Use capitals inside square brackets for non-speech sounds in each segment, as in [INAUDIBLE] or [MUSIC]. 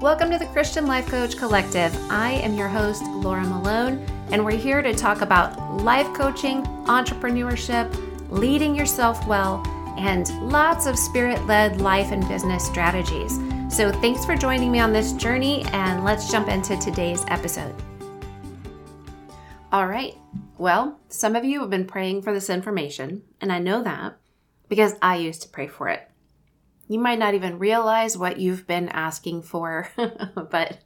Welcome to the Christian Life Coach Collective. I am your host, Laura Malone, and we're here to talk about life coaching, entrepreneurship, leading yourself well, and lots of spirit led life and business strategies. So, thanks for joining me on this journey, and let's jump into today's episode. All right. Well, some of you have been praying for this information, and I know that because I used to pray for it. You might not even realize what you've been asking for, [LAUGHS] but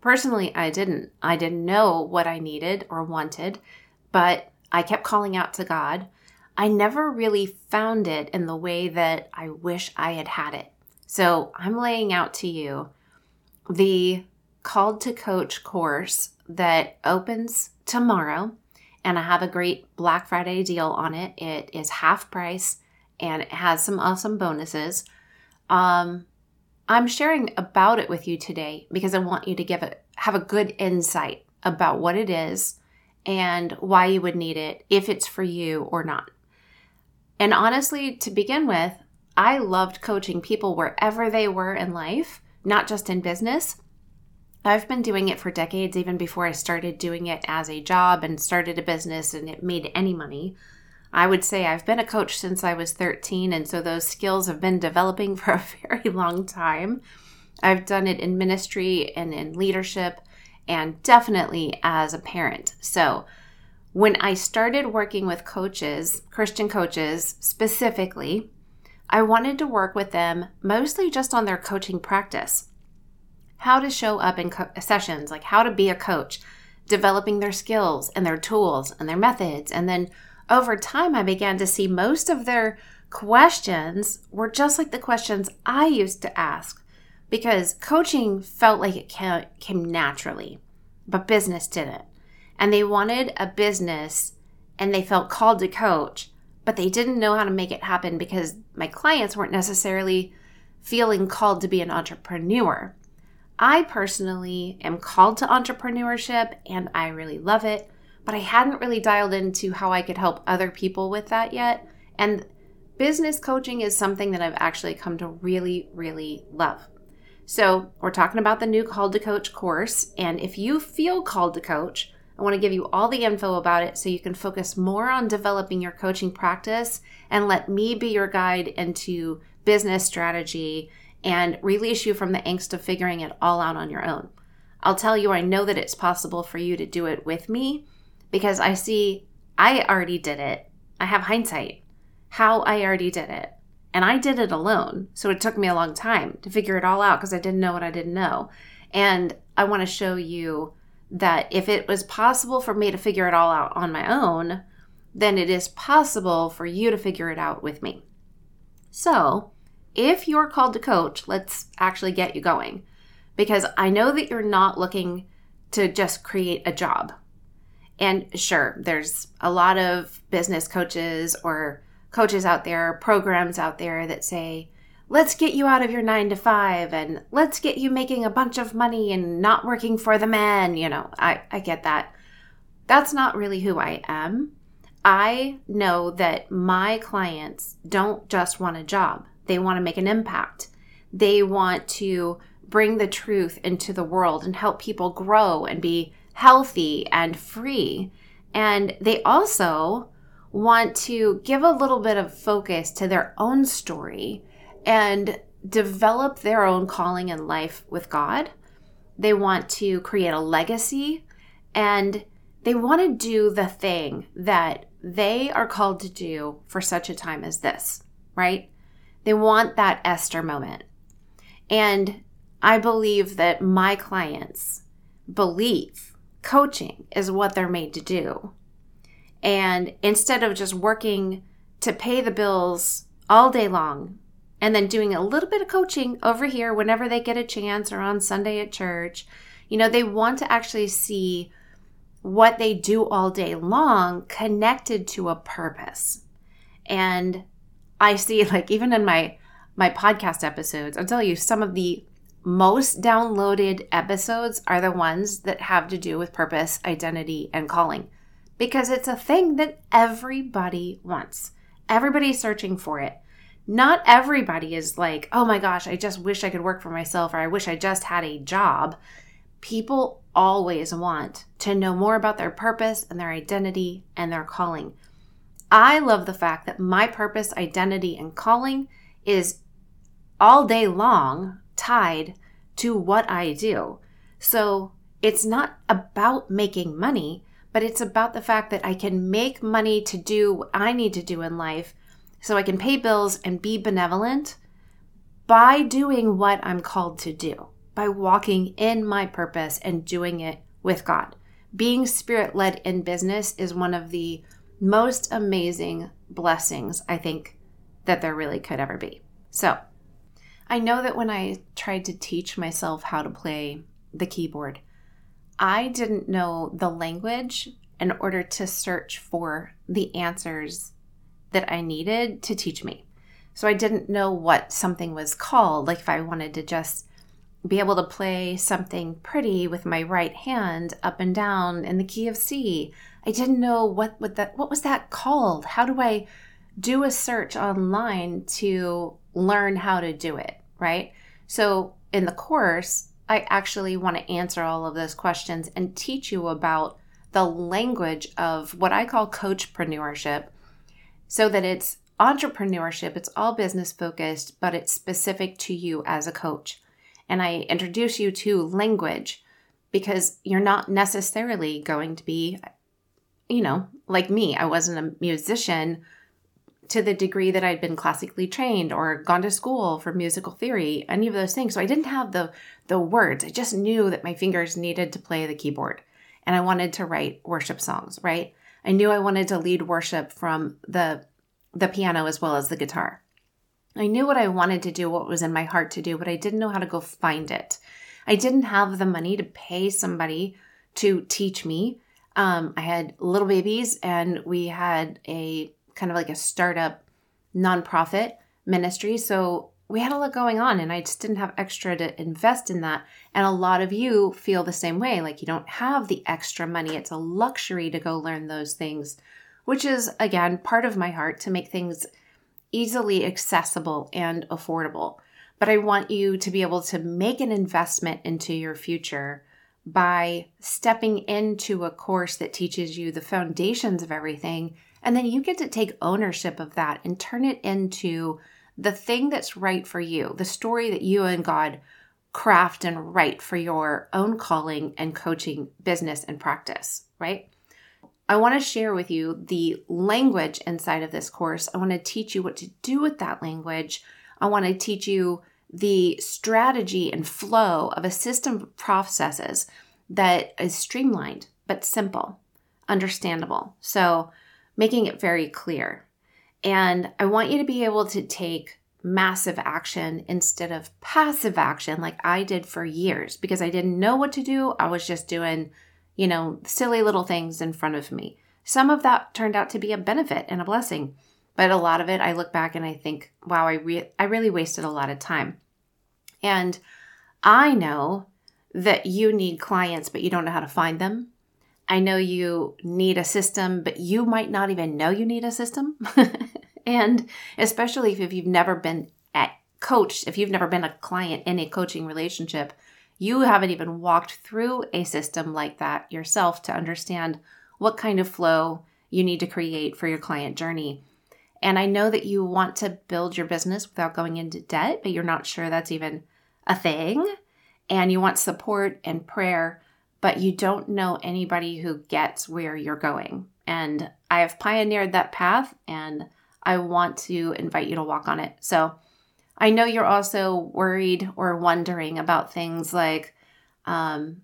personally, I didn't. I didn't know what I needed or wanted, but I kept calling out to God. I never really found it in the way that I wish I had had it. So I'm laying out to you the Called to Coach course that opens tomorrow. And I have a great Black Friday deal on it. It is half price and it has some awesome bonuses. Um, I'm sharing about it with you today because I want you to give it have a good insight about what it is and why you would need it if it's for you or not. And honestly, to begin with, I loved coaching people wherever they were in life, not just in business. I've been doing it for decades, even before I started doing it as a job and started a business and it made any money. I would say I've been a coach since I was 13, and so those skills have been developing [LAUGHS] for a very long time. I've done it in ministry and in leadership, and definitely as a parent. So, when I started working with coaches, Christian coaches specifically, I wanted to work with them mostly just on their coaching practice. How to show up in co- sessions, like how to be a coach, developing their skills and their tools and their methods, and then over time, I began to see most of their questions were just like the questions I used to ask because coaching felt like it came naturally, but business didn't. And they wanted a business and they felt called to coach, but they didn't know how to make it happen because my clients weren't necessarily feeling called to be an entrepreneur. I personally am called to entrepreneurship and I really love it but I hadn't really dialed into how I could help other people with that yet. And business coaching is something that I've actually come to really, really love. So, we're talking about the new Called to Coach course. And if you feel called to coach, I want to give you all the info about it so you can focus more on developing your coaching practice and let me be your guide into business strategy and release you from the angst of figuring it all out on your own. I'll tell you, I know that it's possible for you to do it with me because I see I already did it. I have hindsight, how I already did it. And I did it alone. So it took me a long time to figure it all out because I didn't know what I didn't know. And I want to show you that if it was possible for me to figure it all out on my own, then it is possible for you to figure it out with me. So, if you're called to coach, let's actually get you going. Because I know that you're not looking to just create a job. And sure, there's a lot of business coaches or coaches out there, programs out there that say, let's get you out of your nine to five and let's get you making a bunch of money and not working for the man. You know, I, I get that. That's not really who I am. I know that my clients don't just want a job, they want to make an impact. They want to bring the truth into the world and help people grow and be healthy and free. And they also want to give a little bit of focus to their own story and develop their own calling in life with God. They want to create a legacy and they want to do the thing that they are called to do for such a time as this, right? They want that Esther moment. And I believe that my clients believe coaching is what they're made to do. And instead of just working to pay the bills all day long and then doing a little bit of coaching over here whenever they get a chance or on Sunday at church, you know, they want to actually see what they do all day long connected to a purpose. And I see [LAUGHS] like even in my my podcast episodes, I'll tell you some of the most downloaded episodes are the ones that have to do with purpose, identity, and calling because it's a thing that everybody wants. Everybody's searching for it. not everybody is like, oh my gosh, I just wish I could work for myself or I wish I just had a job. People always want to know more about their purpose and their identity and their calling. I love the fact that my purpose, identity, and calling is all day long tied to what I do. So it's not about making money, but it's about the fact that I can make money to do what I need to do in life so I can pay bills and be benevolent by doing what I'm called to do, by walking in my purpose and doing it with God. Being spirit led in business is one of the most amazing blessings I think that there really could ever be. So, I know that when I tried to teach myself how to play the keyboard, I didn't know the language in order to search for the answers that I needed to teach me. So I didn't know what something was called. Like if I wanted to just be able to play something pretty with my right hand up and down in the key of C. I didn't know what what that what was that called? How do I do a search online to learn how to do it, right? So in the course, I actually want to answer all of those questions and teach you about the language of what I call coachpreneurship so that it's entrepreneurship, it's all business focused, but it's specific to you as a coach. And I introduce you to language because you're not necessarily going to be, you know, like me. I wasn't a musician to the degree that I'd been classically trained or gone to school for musical theory, any of those things. So I didn't have the the words. I just knew that my fingers needed to play the keyboard and I wanted to write worship songs, right? I knew I wanted to lead worship from the the piano as well as the guitar. I knew what I wanted to do, what was in my heart to do, but I didn't know how to go find it. I didn't have the money to pay somebody to teach me. Um, I had little babies, and we had a kind of like a startup nonprofit ministry. So we had a lot going on, and I just didn't have extra to invest in that. And a lot of you feel the same way like you don't have the extra money. It's a luxury to go learn those things, which is, again, part of my heart to make things easily accessible and affordable. But I want you to be able to make an investment into your future by stepping into a course that teaches you the foundations of everything. And then you get to take ownership of that and turn it into the thing that's right for you, the story that you and God craft and write for your own calling and coaching business and practice, right? I want to share with you the language inside of this course. I want to teach you what to do with that language. I want to teach you the strategy and flow of a system of processes that is streamlined but simple, understandable. So, making it very clear. And I want you to be able to take massive action instead of passive action like I did for years because I didn't know what to do. I was just doing, you know, silly little things in front of me. Some of that turned out to be a benefit and a blessing, but a lot of it I look back and I think, wow, I re- I really wasted a lot of time. And I know that you need clients but you don't know how to find them. I know you need a system, but you might not even know you need a system. [LAUGHS] And especially if you've never been at coached, if you've never been a client in a coaching relationship, you haven't even walked through a system like that yourself to understand what kind of flow you need to create for your client journey. And I know that you want to build your business without going into debt, but you're not sure that's even a thing. And you want support and prayer, but you don't know anybody who gets where you're going. And I have pioneered that path and I want to invite you to walk on it. So I know you're also worried or wondering about things like um,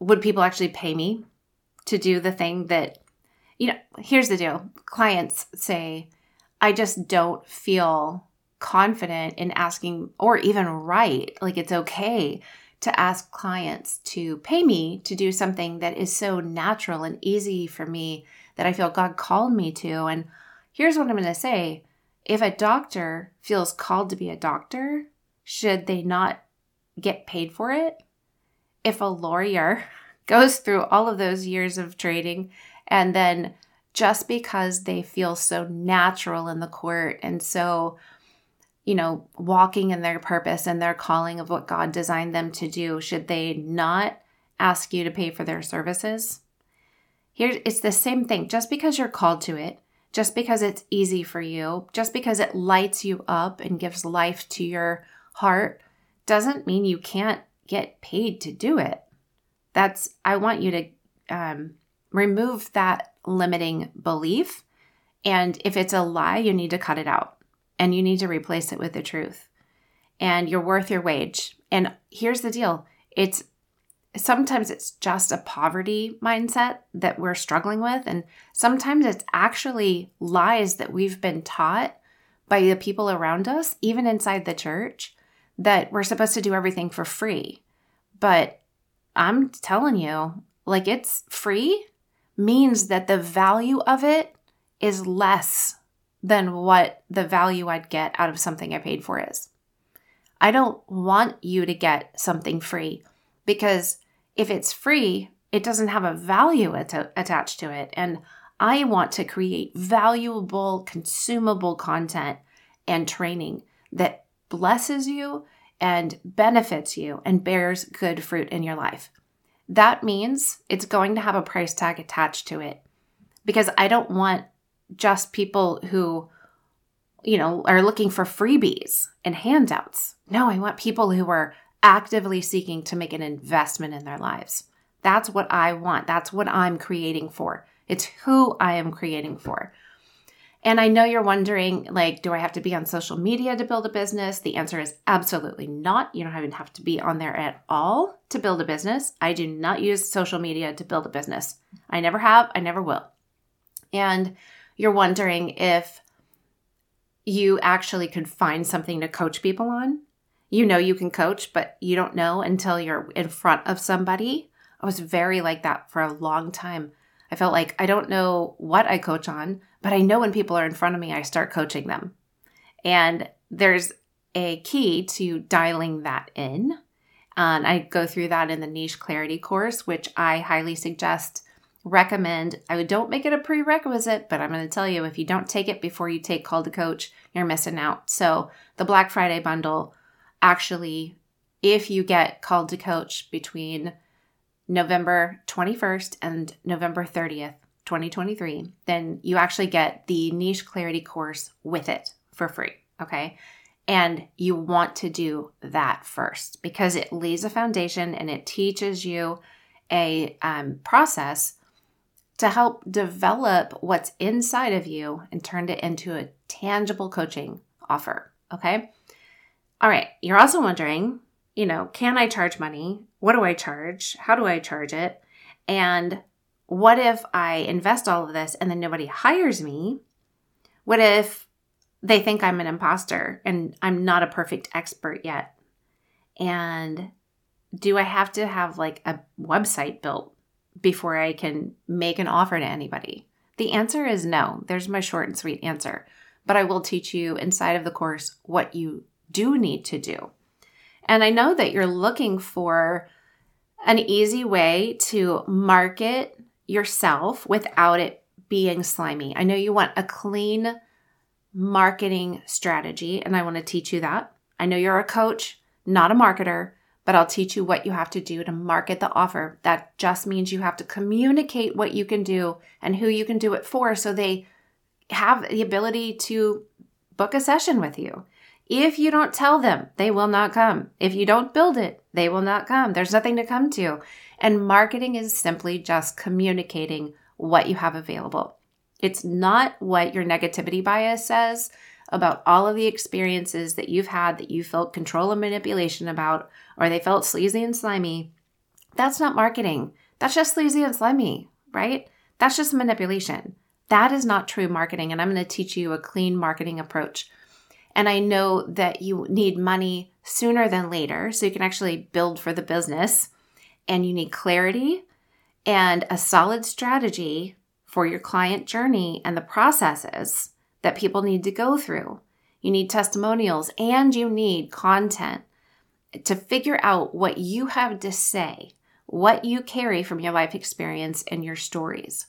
would people actually pay me to do the thing that, you know, here's the deal clients say, I just don't feel confident in asking or even right. Like it's okay to ask clients to pay me to do something that is so natural and easy for me that I feel God called me to. And Here's what I'm going to say if a doctor feels called to be a doctor, should they not get paid for it? If a lawyer [LAUGHS] goes through all of those years of trading and then just because they feel so natural in the court and so you know, walking in their purpose and their calling of what God designed them to do, should they not ask you to pay for their services? Here, it's the same thing. Just because you're called to it, just because it's easy for you, just because it lights you up and gives life to your heart, doesn't mean you can't get paid to do it. That's, I want you to um, remove that limiting belief. And if it's a lie, you need to cut it out and you need to replace it with the truth. And you're worth your wage. And here's the deal it's sometimes it's just a poverty mindset that we're struggling with. And sometimes it's actually lies that we've been taught by the people around us, even inside the church, that we're supposed to do everything for free. But I'm telling you, like it's free means that the value of it is less than what the value I'd get out of something I paid for is. I don't want you to get something free because if it's free, it doesn't have a value at- attached to it. And I want to create valuable, consumable content and training that blesses you and benefits you and bears good fruit in your life. That means it's going to have a price tag attached to it because I don't want just people who, you know, are looking for freebies and handouts. No, I want people who are actively seeking to make an investment in their lives. That's what I want. That's what I'm creating for. It's who I am creating for. And I know you're wondering, like, do I have to be on social media to build a business? The answer is absolutely not. You don't even have to be on there at all to build a business. I do not use social media to build a business. I never have, I never will. And you're wondering if you actually could find something to coach people on. You know you can coach, but you don't know until you're in front of somebody. I was very like that for a long time. I felt like I don't know what I coach on, but I know when people are in front of me, I start coaching them. And there's a key to dialing that in. And I go through that in the niche clarity course, which I highly suggest, recommend. I don't make it a prerequisite, but I'm going to tell you if you don't take it before you take Call to Coach, you're missing out. So the Black Friday bundle actually, if you get called to coach between November 21st and November 30th, 2023, then you actually get the niche clarity course with it for free. Okay. And you want to do that first because it lays a foundation and it teaches you a um, process to help develop what's inside of you and turn it into a tangible coaching offer. Okay. All right. You're also wondering you know, can I charge money? What do I charge? How do I charge it? And what if I invest all of this and then nobody hires me? What if they think I'm an imposter and I'm not a perfect expert yet? And do I have to have like a website built before I can make an offer to anybody? The answer is no. There's my short and sweet answer. But I will teach you inside of the course what you do need to do. And I know that you're looking for an easy way to market yourself without it being slimy. I know you want a clean marketing strategy, and I want to teach you that. I know you're a coach, not a marketer, but I'll teach you what you have to do to market the offer. That just means you have to communicate what you can do and who you can do it for so they have the ability to book a session with you. If you don't tell them, they will not come. If you don't build it, they will not come. There's nothing to come to. And marketing is simply just communicating what you have available. It's not what your negativity bias says about all of the experiences that you've had that you felt control and manipulation about, or they felt sleazy and slimy. That's not marketing. That's just sleazy and slimy, right? That's just manipulation. That is not true marketing. And I'm going to teach you a clean marketing approach and I know that you need money sooner than later, so you can actually build for the business. And you need clarity and a solid strategy for your client journey and the processes that people need to go through. You need testimonials and you need content to figure out what you have to say, what you carry from your life experience and your stories.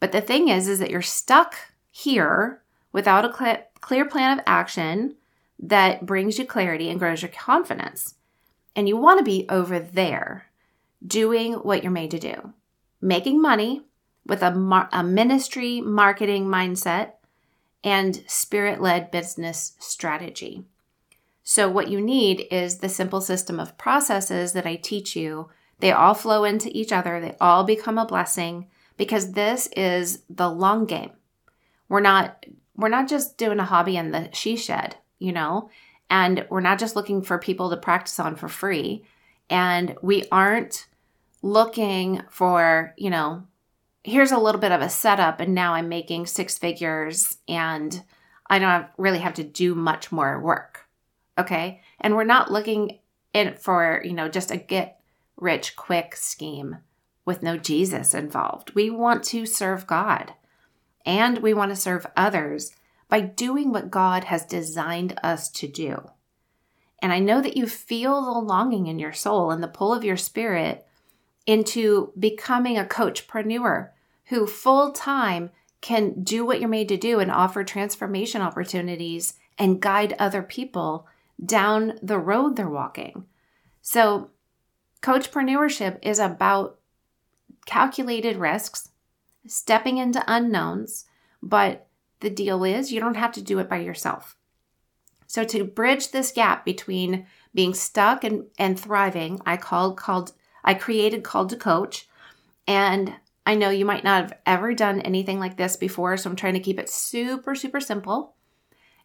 But the thing is is that you're stuck here without a cl- clear plan of action that brings you clarity and grows your confidence. And you want to be over there doing what you're made to do, making money with a, mar- a ministry marketing mindset and spirit led business strategy. So, what you need is the simple system of processes that I teach you. They all flow into each other, they all become a blessing because this is the long game. We're not we're not just doing a hobby in the she shed, you know, and we're not just looking for people to practice on for free. And we aren't looking for, you know, here's a little bit of a setup and now I'm making six figures and I don't have, really have to do much more work. Okay? And we're not looking in for, you know, just a get rich quick scheme with no Jesus involved. We want to serve God and we want to serve others by doing what God has designed us to do. And I know that you feel the longing in your soul and the pull of your spirit into becoming a coachpreneur who full time can do what you're made to do and offer transformation opportunities and guide other people down the road they're walking. So, coachpreneurship is about calculated risks, stepping into unknowns, but the deal is you don't have to do it by yourself. So to bridge this gap between being stuck and, and thriving, I called called I created Called to Coach. And I know you might not have ever done anything like this before, so I'm trying to keep it super, super simple.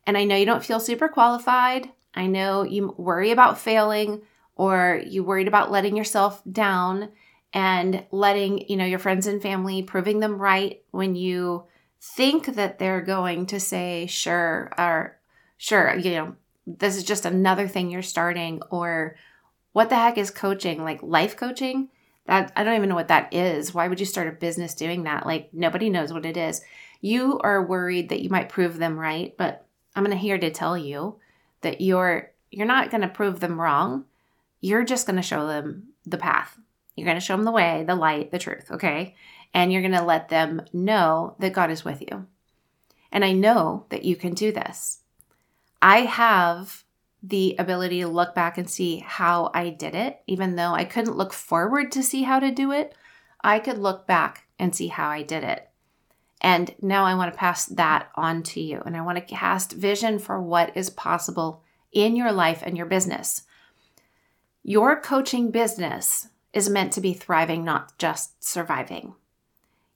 And I know you don't feel super qualified. I know you worry about failing or you worried about letting yourself down and letting, you know, your friends and family proving them right when you think that they're going to say sure or sure, you know, this is just another thing you're starting or what the heck is coaching? Like life coaching? That I don't even know what that is. Why would you start a business doing that? Like nobody knows what it is. You are worried that you might prove them right, but I'm going to here to tell you that you're you're not going to prove them wrong. You're just going to show them the path. You're going to show them the way, the light, the truth, okay? And you're going to let them know that God is with you. And I know that you can do this. I have the ability to look back and see how I did it, even though I couldn't look forward to see how to do it. I could look back and see how I did it. And now I want to pass that on to you. And I want to cast vision for what is possible in your life and your business. Your coaching business is meant to be thriving, not just surviving.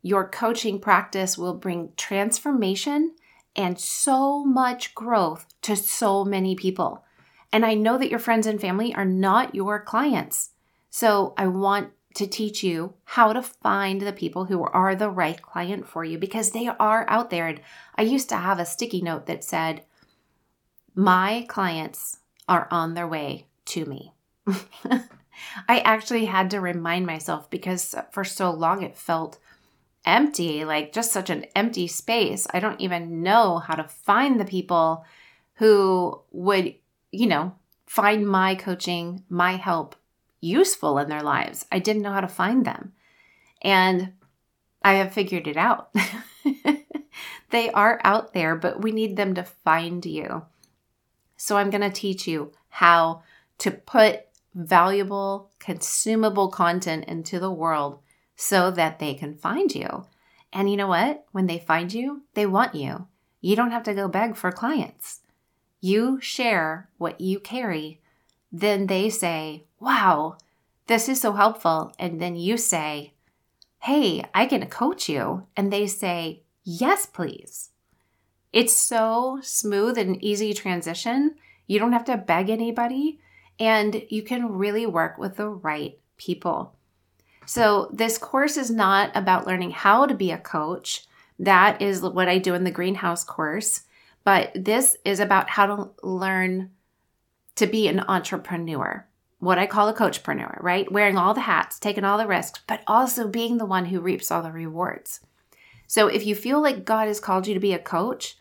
Your coaching practice will bring transformation and so much growth to so many people. And I know that your friends and family are not your clients. So I want to teach you how to find the people who are the right client for you because they are out there. And I used to have a sticky note that said, My clients are on their way to me. [LAUGHS] I actually had to remind myself because for so long it felt empty, like just such an empty space. I don't even know how to find the people who would, you know, find my coaching, my help useful in their lives. I didn't know how to find them. And I have figured it out. [LAUGHS] they are out there, but we need them to find you. So I'm going to teach you how to put valuable, consumable content into the world so that they can find you. And you know what? When they find you, they want you. You don't have to go beg for clients. You share what you carry, then they say, Wow, this is so helpful. And then you say, Hey, I can coach you. And they say, Yes, please. It's so smooth and easy transition. You don't have to beg anybody and you can really work with the right people. So, this course is not about learning how to be a coach. That is what I do in the greenhouse course. But this is about how to learn to be an entrepreneur, what I call a coachpreneur, right? Wearing all the hats, taking all the risks, but also being the one who reaps all the rewards. So, if you feel like God has called you to be a coach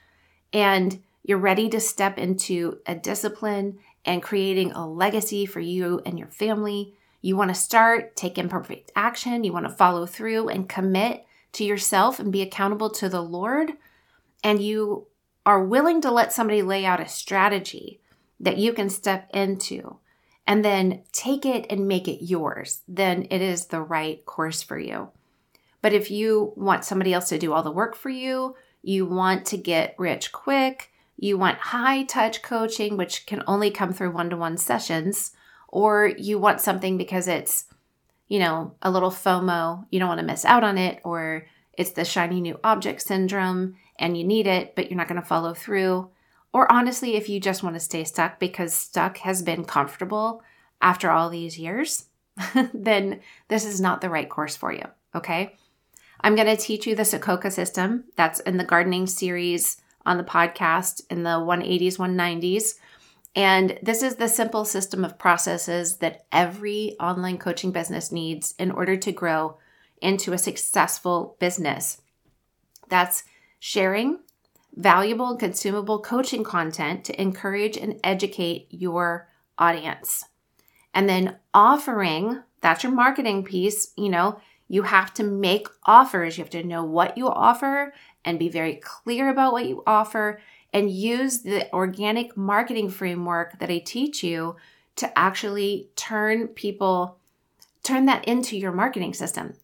and you're ready to step into a discipline and creating a legacy for you and your family. You want to start, take imperfect action, you want to follow through and commit to yourself and be accountable to the Lord, and you are willing to let somebody lay out a strategy that you can step into and then take it and make it yours, then it is the right course for you. But if you want somebody else to do all the work for you, you want to get rich quick, you want high touch coaching, which can only come through one to one sessions, or you want something because it's, you know, a little FOMO, you don't want to miss out on it, or it's the shiny new object syndrome and you need it, but you're not going to follow through. Or honestly, if you just want to stay stuck because stuck has been comfortable after all these years, [LAUGHS] then this is not the right course for you. Okay. I'm going to teach you the Sokoka system. That's in the gardening series on the podcast in the 180s, 190s. And this is the simple system of processes that every online coaching business needs in order to grow into a successful business. That's sharing valuable and consumable coaching content to encourage and educate your audience. And then offering, that's your marketing piece, you know, you have to make offers. You have to know what you offer and be very clear about what you offer and use the organic marketing framework that I teach you to actually turn people turn that into your marketing system.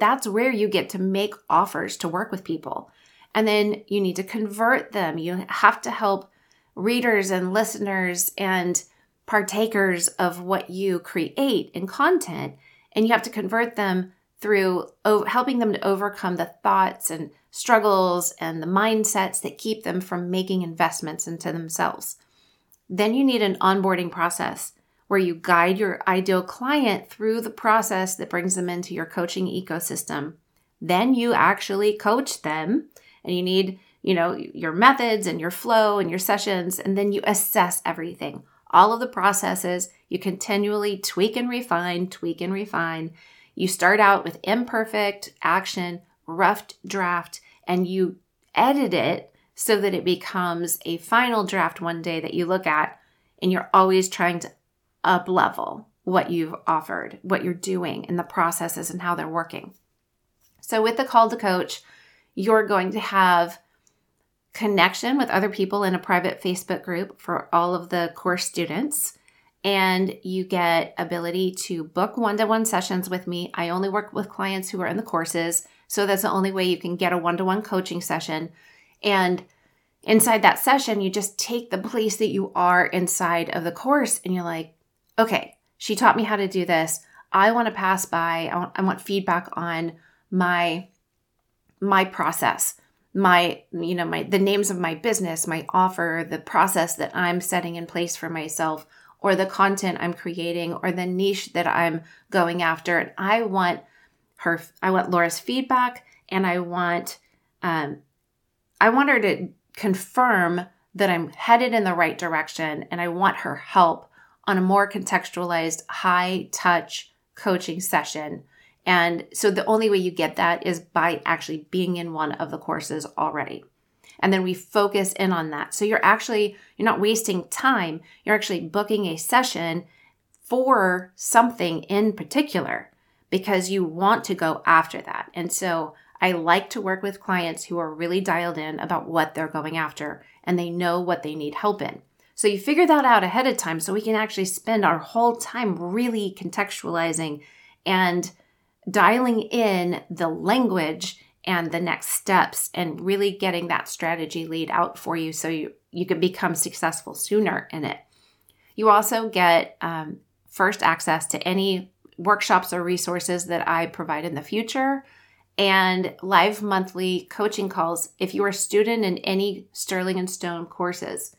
That's where you get to make offers to work with people. And then you need to convert them. You have to help readers and listeners and partakers of what you create in content. And you have to convert them through helping them to overcome the thoughts and struggles and the mindsets that keep them from making investments into themselves. Then you need an onboarding process where you guide your ideal client through the process that brings them into your coaching ecosystem. Then you actually coach them and you need, you know, your methods and your flow and your sessions and then you assess everything. All of the processes you continually tweak and refine, tweak and refine. You start out with imperfect action, rough draft and you edit it so that it becomes a final draft one day that you look at and you're always trying to up level what you've offered, what you're doing, and the processes and how they're working. So, with the call to coach, you're going to have connection with other people in a private Facebook group for all of the course students. And you get ability to book one to one sessions with me. I only work with clients who are in the courses. So that's the only way you can get a one to one coaching session. And inside that session, you just take the place that you are inside of the course and you're like, okay, she taught me how to do this. I want to pass by. I want, I want feedback on my my process, my you know my the names of my business, my offer, the process that I'm setting in place for myself, or the content I'm creating, or the niche that I'm going after. And I want her. I want Laura's feedback, and I want um, I want her to confirm that I'm headed in the right direction, and I want her help on a more contextualized, high touch coaching session. And so the only way you get that is by actually being in one of the courses already. And then we focus in on that. So you're actually you're not wasting time. You're actually booking a session for something in particular because you want to go after that. And so I like to work with clients who are really dialed in about what they're going after and they know what they need help in. So you figure that out ahead of time so we can actually spend our whole time really contextualizing and dialing in the language and the next steps and really getting that strategy laid out for you so you, you can become successful sooner in it. You also get um, first access to any workshops or resources that I provide in the future and live monthly coaching calls if you're a student in any Sterling and Stone courses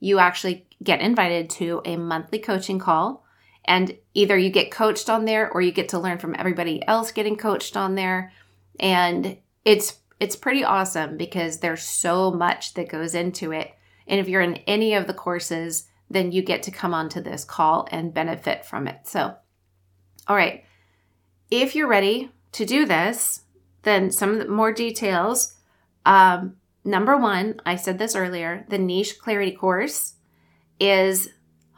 you actually get invited to a monthly coaching call. And either you get coached on there or you get to learn from everybody else getting coached on there. And it's it's pretty awesome because there's so much that goes into it. And if you're in any of the courses, then you get to come onto this call and benefit from it. So, all right. If you're ready to do this, then some more details. Um, number one, I said this earlier, the niche clarity course is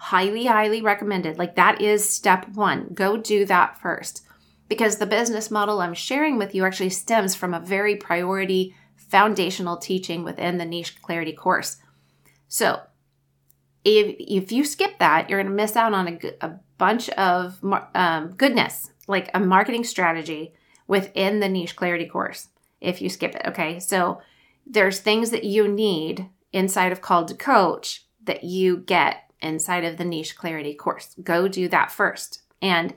highly, highly recommended. Like that is step one. Go do that first because the business model I'm sharing with you actually stems from a very priority foundational teaching within the niche clarity course. So, if, if you skip that, you're going to miss out on a, a bunch of um, goodness, like a marketing strategy within the niche clarity course if you skip it. Okay. So there's things that you need inside of Called to Coach that you get inside of the niche clarity course. Go do that first. And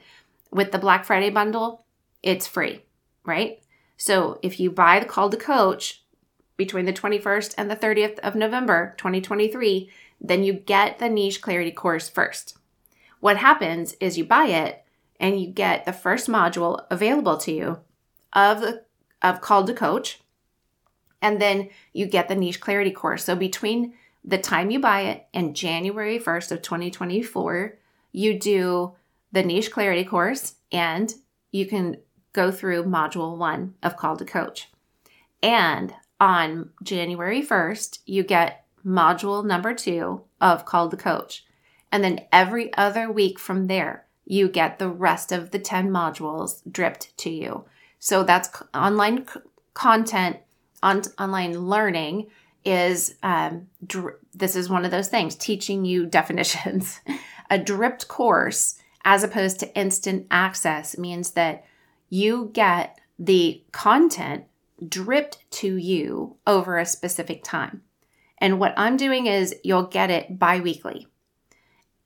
with the Black Friday bundle, it's free, right? So if you buy the call to Coach between the 21st and the 30th of November 2023, then you get the niche clarity course first. What happens is you buy it and you get the first module available to you of of Called to Coach and then you get the niche clarity course. So between the time you buy it and January 1st of 2024, you do the niche clarity course and you can go through module 1 of Called to Coach. And on January 1st, you get module number 2 of Called to Coach. And then every other week from there, you get the rest of the 10 modules dripped to you. So that's online c- content, on, online learning is um, dr- this is one of those things teaching you [LAUGHS] definitions. a dripped course, as opposed to instant access, means that you get the content dripped to you over a specific time. And what I'm doing is you'll get it bi weekly.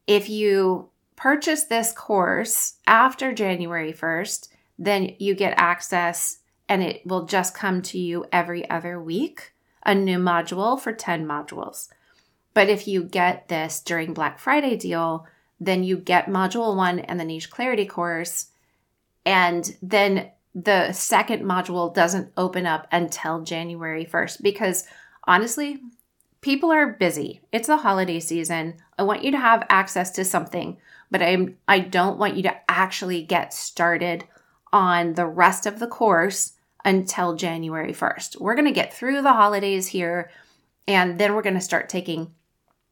If you purchase this course after January 1st, then you get access and it will just come to you every other week a new module for 10 modules. But if you get this during Black Friday deal, then you get module one and the niche clarity course. And then the second module doesn't open up until January 1st because honestly, people are busy. It's the holiday season. I want you to have access to something, but I'm I don't want you to actually get started on the rest of the course until January 1st. We're going to get through the holidays here and then we're going to start taking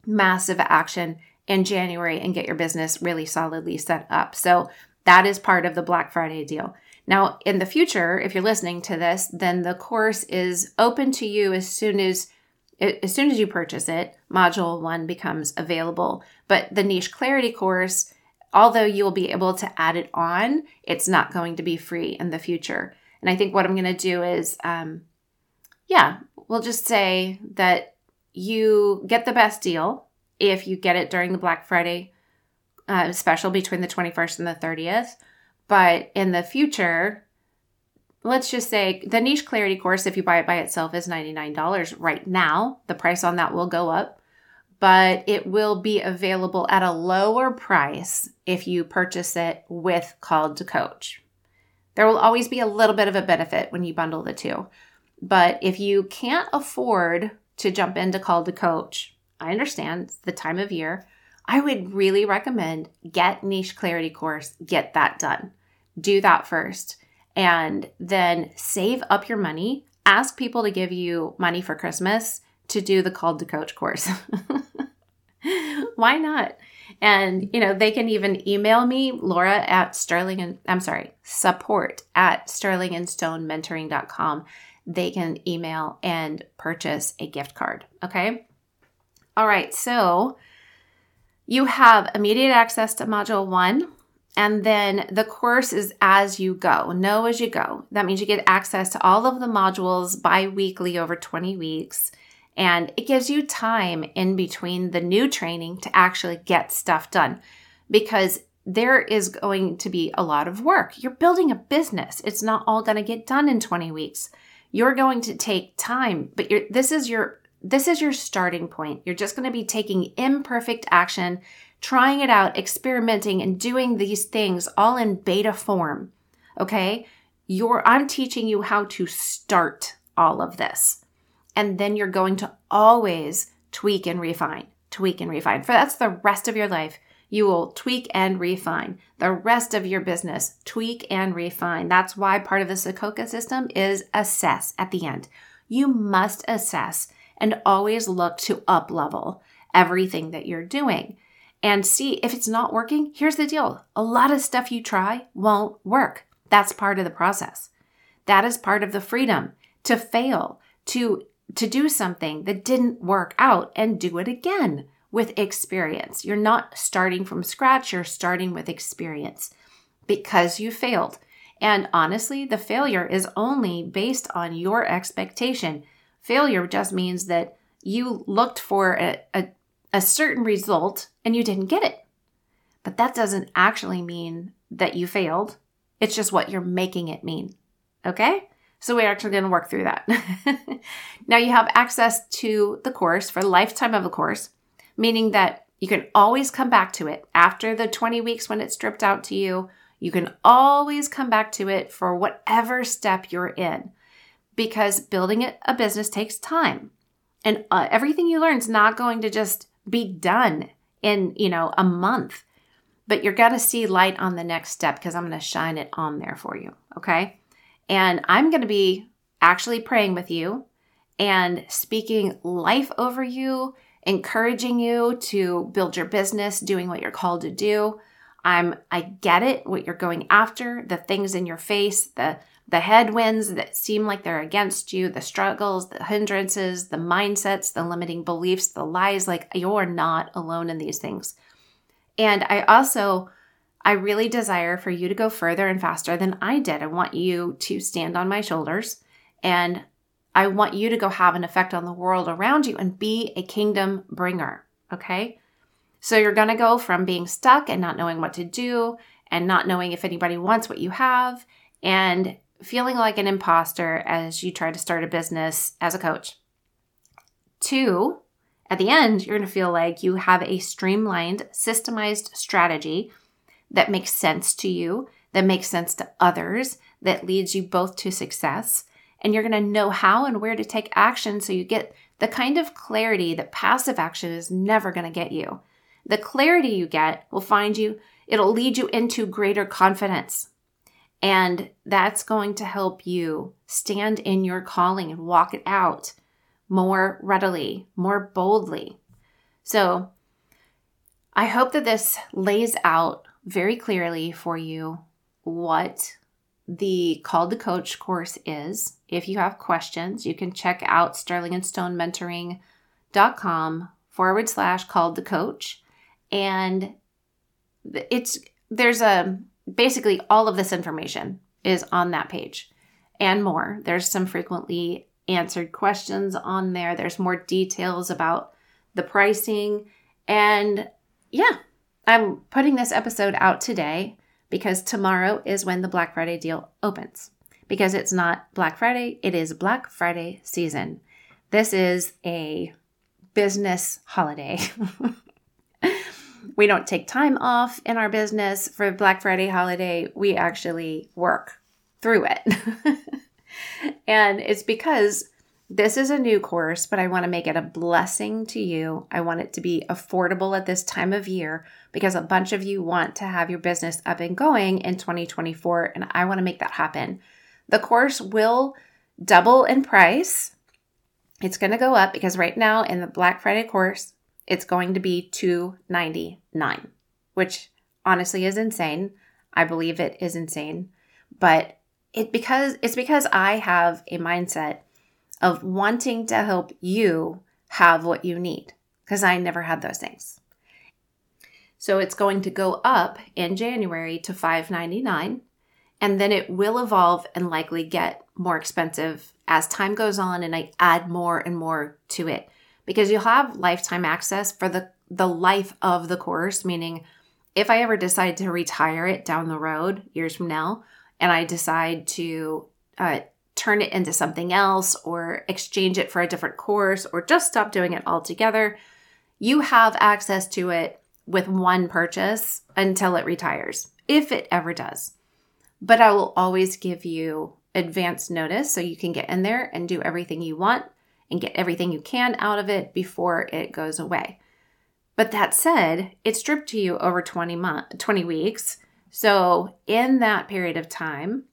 massive action in January and get your business really solidly set up. So that is part of the Black Friday deal. Now, in the future, if you're listening to this, then the course is open to you as soon as as soon as you purchase it, module 1 becomes available. But the niche clarity course, although you'll be able to add it on, it's not going to be free in the future. And I think what I'm going to do is, um, yeah, we'll just say that you get the best deal if you get it during the Black Friday uh, special between the 21st and the 30th. But in the future, let's just say the niche clarity course, if you buy it by itself, is $99 right now. The price on that will go up, but it will be available at a lower price if you purchase it with Called to Coach. There will always be a little bit of a benefit when you bundle the two. But if you can't afford to jump into Call to Coach, I understand the time of year. I would really recommend get niche clarity course, get that done. Do that first and then save up your money. Ask people to give you money for Christmas to do the Called to Coach course. [LAUGHS] [LAUGHS] Why not? And, you know, they can even email me, Laura at Sterling and I'm sorry, support at sterlingandstonementoring.com. They can email and purchase a gift card. Okay. All right. So you have immediate access to module one. And then the course is as you go, know as you go. That means you get access to all of the modules bi weekly over 20 weeks. And it gives you time in between the new training to actually get stuff done because there is going to be a lot of work. You're building a business. It's not all going to get done in 20 weeks. You're going to take time, but this is your this is your starting point. You're just going to be taking imperfect action, trying it out, experimenting and doing these things all in beta form. Okay? You're I'm teaching you how to start all of this and then you're going to always tweak and refine, tweak and refine. For that's the rest of your life. You will tweak and refine. The rest of your business, tweak and refine. That's why part of the Sokoka system is assess at the end. You must assess and always look to up level everything that you're doing and see if it's not working. Here's the deal a lot of stuff you try won't work. That's part of the process. That is part of the freedom to fail, to to do something that didn't work out and do it again. with experience. You're not starting from scratch, you're starting with experience because you failed. And honestly, the failure is only based on your expectation. Failure just means that you looked for a, a, a certain result and you didn't get it. But that doesn't actually mean that you failed. It's just what you're making it mean. Okay? So we're actually going to work through that. [LAUGHS] now you have access to the course for the lifetime of the course, meaning that you can always come back to it after the 20 weeks when it's stripped out to you. You can always come back to it for whatever step you're in because building a business takes time. And uh, everything you learn is not going to just be done in, you know, a month. But you're going to see light on the next step because I'm going to shine it on there for you, okay? And I'm going to be actually praying with you and speaking life over you, encouraging you to build your business, doing what you're called to do. I'm I get it what you're going after, the things in your face, the the headwinds that seem like they're against you, the struggles, the hindrances, the mindsets, the limiting beliefs, the lies like you're not alone in these things. And I also I really desire for you to go further and faster than I did. I want you to stand on my shoulders and I want you to go have an effect on the world around you and be a kingdom bringer. Okay. So you're going to go from being stuck and not knowing what to do and not knowing if anybody wants what you have and feeling like an imposter as you try to start a business as a coach. Two, at the end, you're going to feel like you have a streamlined, systemized strategy that makes sense to you, that makes sense to others, that leads you both to success. And you're going to know how and where to take action so you get the kind of clarity that passive action is never going to get you. The clarity you get will find you, it'll lead you into greater confidence. And that's going to help you stand in your calling and walk it out more readily, more boldly. So I hope that this lays out very clearly for you what the Called to Coach course is. If you have questions, you can check out sterlingandstonementoring.com forward slash called to coach. And it's there's a basically all of this information is on that page and more. There's some frequently answered questions on there. There's more details about the pricing. And yeah, I'm putting this episode out today because tomorrow is when the Black Friday deal opens. Because it's not Black Friday, it is Black Friday season. This is a business holiday. [LAUGHS] we don't take time off in our business for Black Friday holiday. We actually work through it. [LAUGHS] and it's because this is a new course, but I want to make it a blessing to you. I want it to be affordable at this time of year because a bunch of you want to have your business up and going in 2024, and I want to make that happen. The course will double in price. It's going to go up because right now in the Black Friday course, it's going to be 299, which honestly is insane. I believe it is insane, but it because it's because I have a mindset of wanting to help you have what you need because I never had those things. So it's going to go up in January to 5.99 and then it will evolve and likely get more expensive as time goes on and I add more and more to it because you'll have lifetime access for the the life of the course meaning if I ever decide to retire it down the road years from now and I decide to uh, turn it into something else or exchange it for a different course or just stop doing it altogether, you have access to it with one purchase until it retires, if it ever does. But I will always give you advance notice so you can get in there and do everything you want and get everything you can out of it before it goes away. But that said, it's stripped to you over 20 months, 20 weeks. So, in that period of time,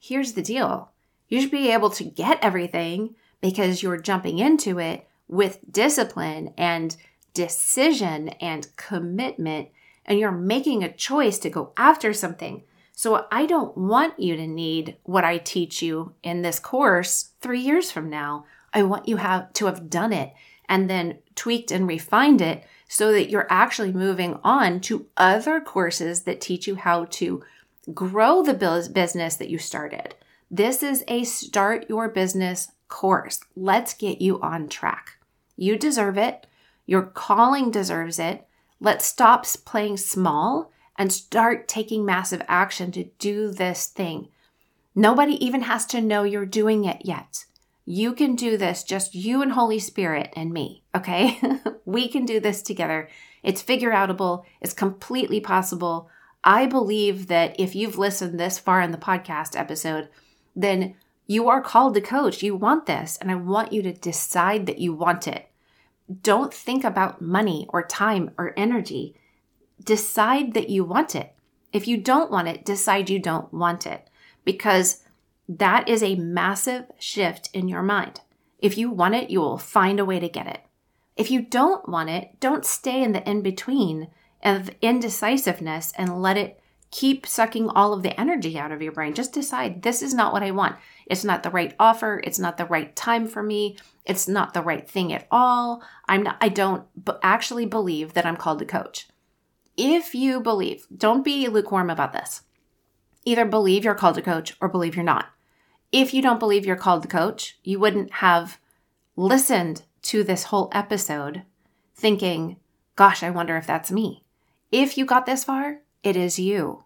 here's the deal. You should be able to get everything because you're jumping into it with discipline and decision and commitment, and you're making a choice to go after something. So, I don't want you to need what I teach you in this course three years from now. I want you have to have done it and then tweaked and refined it so that you're actually moving on to other courses that teach you how to grow the business that you started. This is a start your business course. Let's get you on track. You deserve it. Your calling deserves it. Let's stop playing small and start taking massive action to do this thing. Nobody even has to know you're doing it yet. You can do this, just you and Holy Spirit and me, okay? [LAUGHS] we can do this together. It's figure outable, it's completely possible. I believe that if you've listened this far in the podcast episode, then you are called to coach. You want this, and I want you to decide that you want it. Don't think about money or time or energy. Decide that you want it. If you don't want it, decide you don't want it because that is a massive shift in your mind. If you want it, you will find a way to get it. If you don't want it, don't stay in the in between of indecisiveness and let it keep sucking all of the energy out of your brain. Just decide this is not what I want. It's not the right offer. It's not the right time for me. It's not the right thing at all. I'm not, I don't actually believe that I'm called to coach. If you believe, don't be lukewarm about this. Either believe you're called to coach or believe you're not. If you don't believe you're called to coach, you wouldn't have listened to this whole episode thinking, gosh, I wonder if that's me. If you got this far, it is you.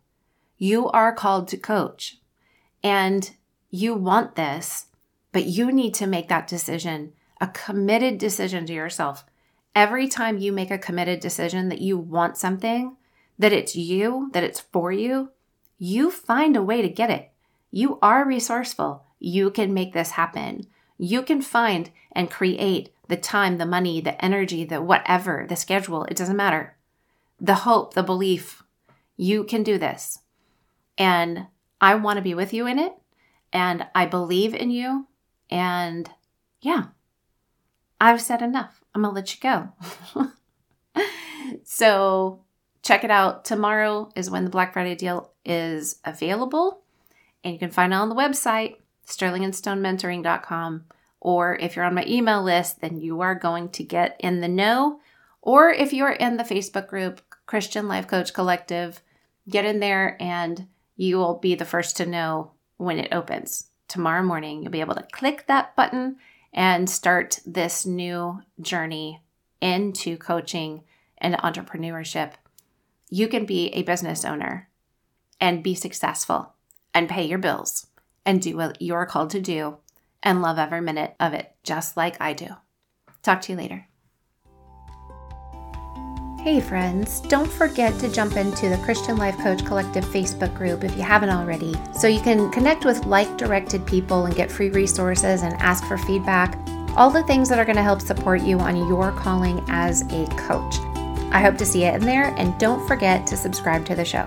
You are called to coach and you want this, but you need to make that decision, a committed decision to yourself. Every time you make a committed decision that you want something, that it's you, that it's for you, you find a way to get it. You are resourceful. You can make this happen. You can find and create the time, the money, the energy, the whatever, the schedule. It doesn't matter the hope, the belief. You can do this. And I want to be with you in it. And I believe in you. And yeah, I've said enough. I'm going to let you go. [LAUGHS] so check it out. Tomorrow is when the Black Friday deal is available. And you can find it on the website, sterlingandstonementoring.com. Or if you're on my email list, then you are going to get in the know. Or if you're in the Facebook group, Christian Life Coach Collective. Get in there and you will be the first to know when it opens. Tomorrow morning, you'll be able to click that button and start this new journey into coaching and entrepreneurship. You can be a business owner and be successful and pay your bills and do what you're called to do and love every minute of it, just like I do. Talk to you later. Hey, friends, don't forget to jump into the Christian Life Coach Collective Facebook group if you haven't already, so you can connect with like directed people and get free resources and ask for feedback. All the things that are going to help support you on your calling as a coach. I hope to see it in there, and don't forget to subscribe to the show.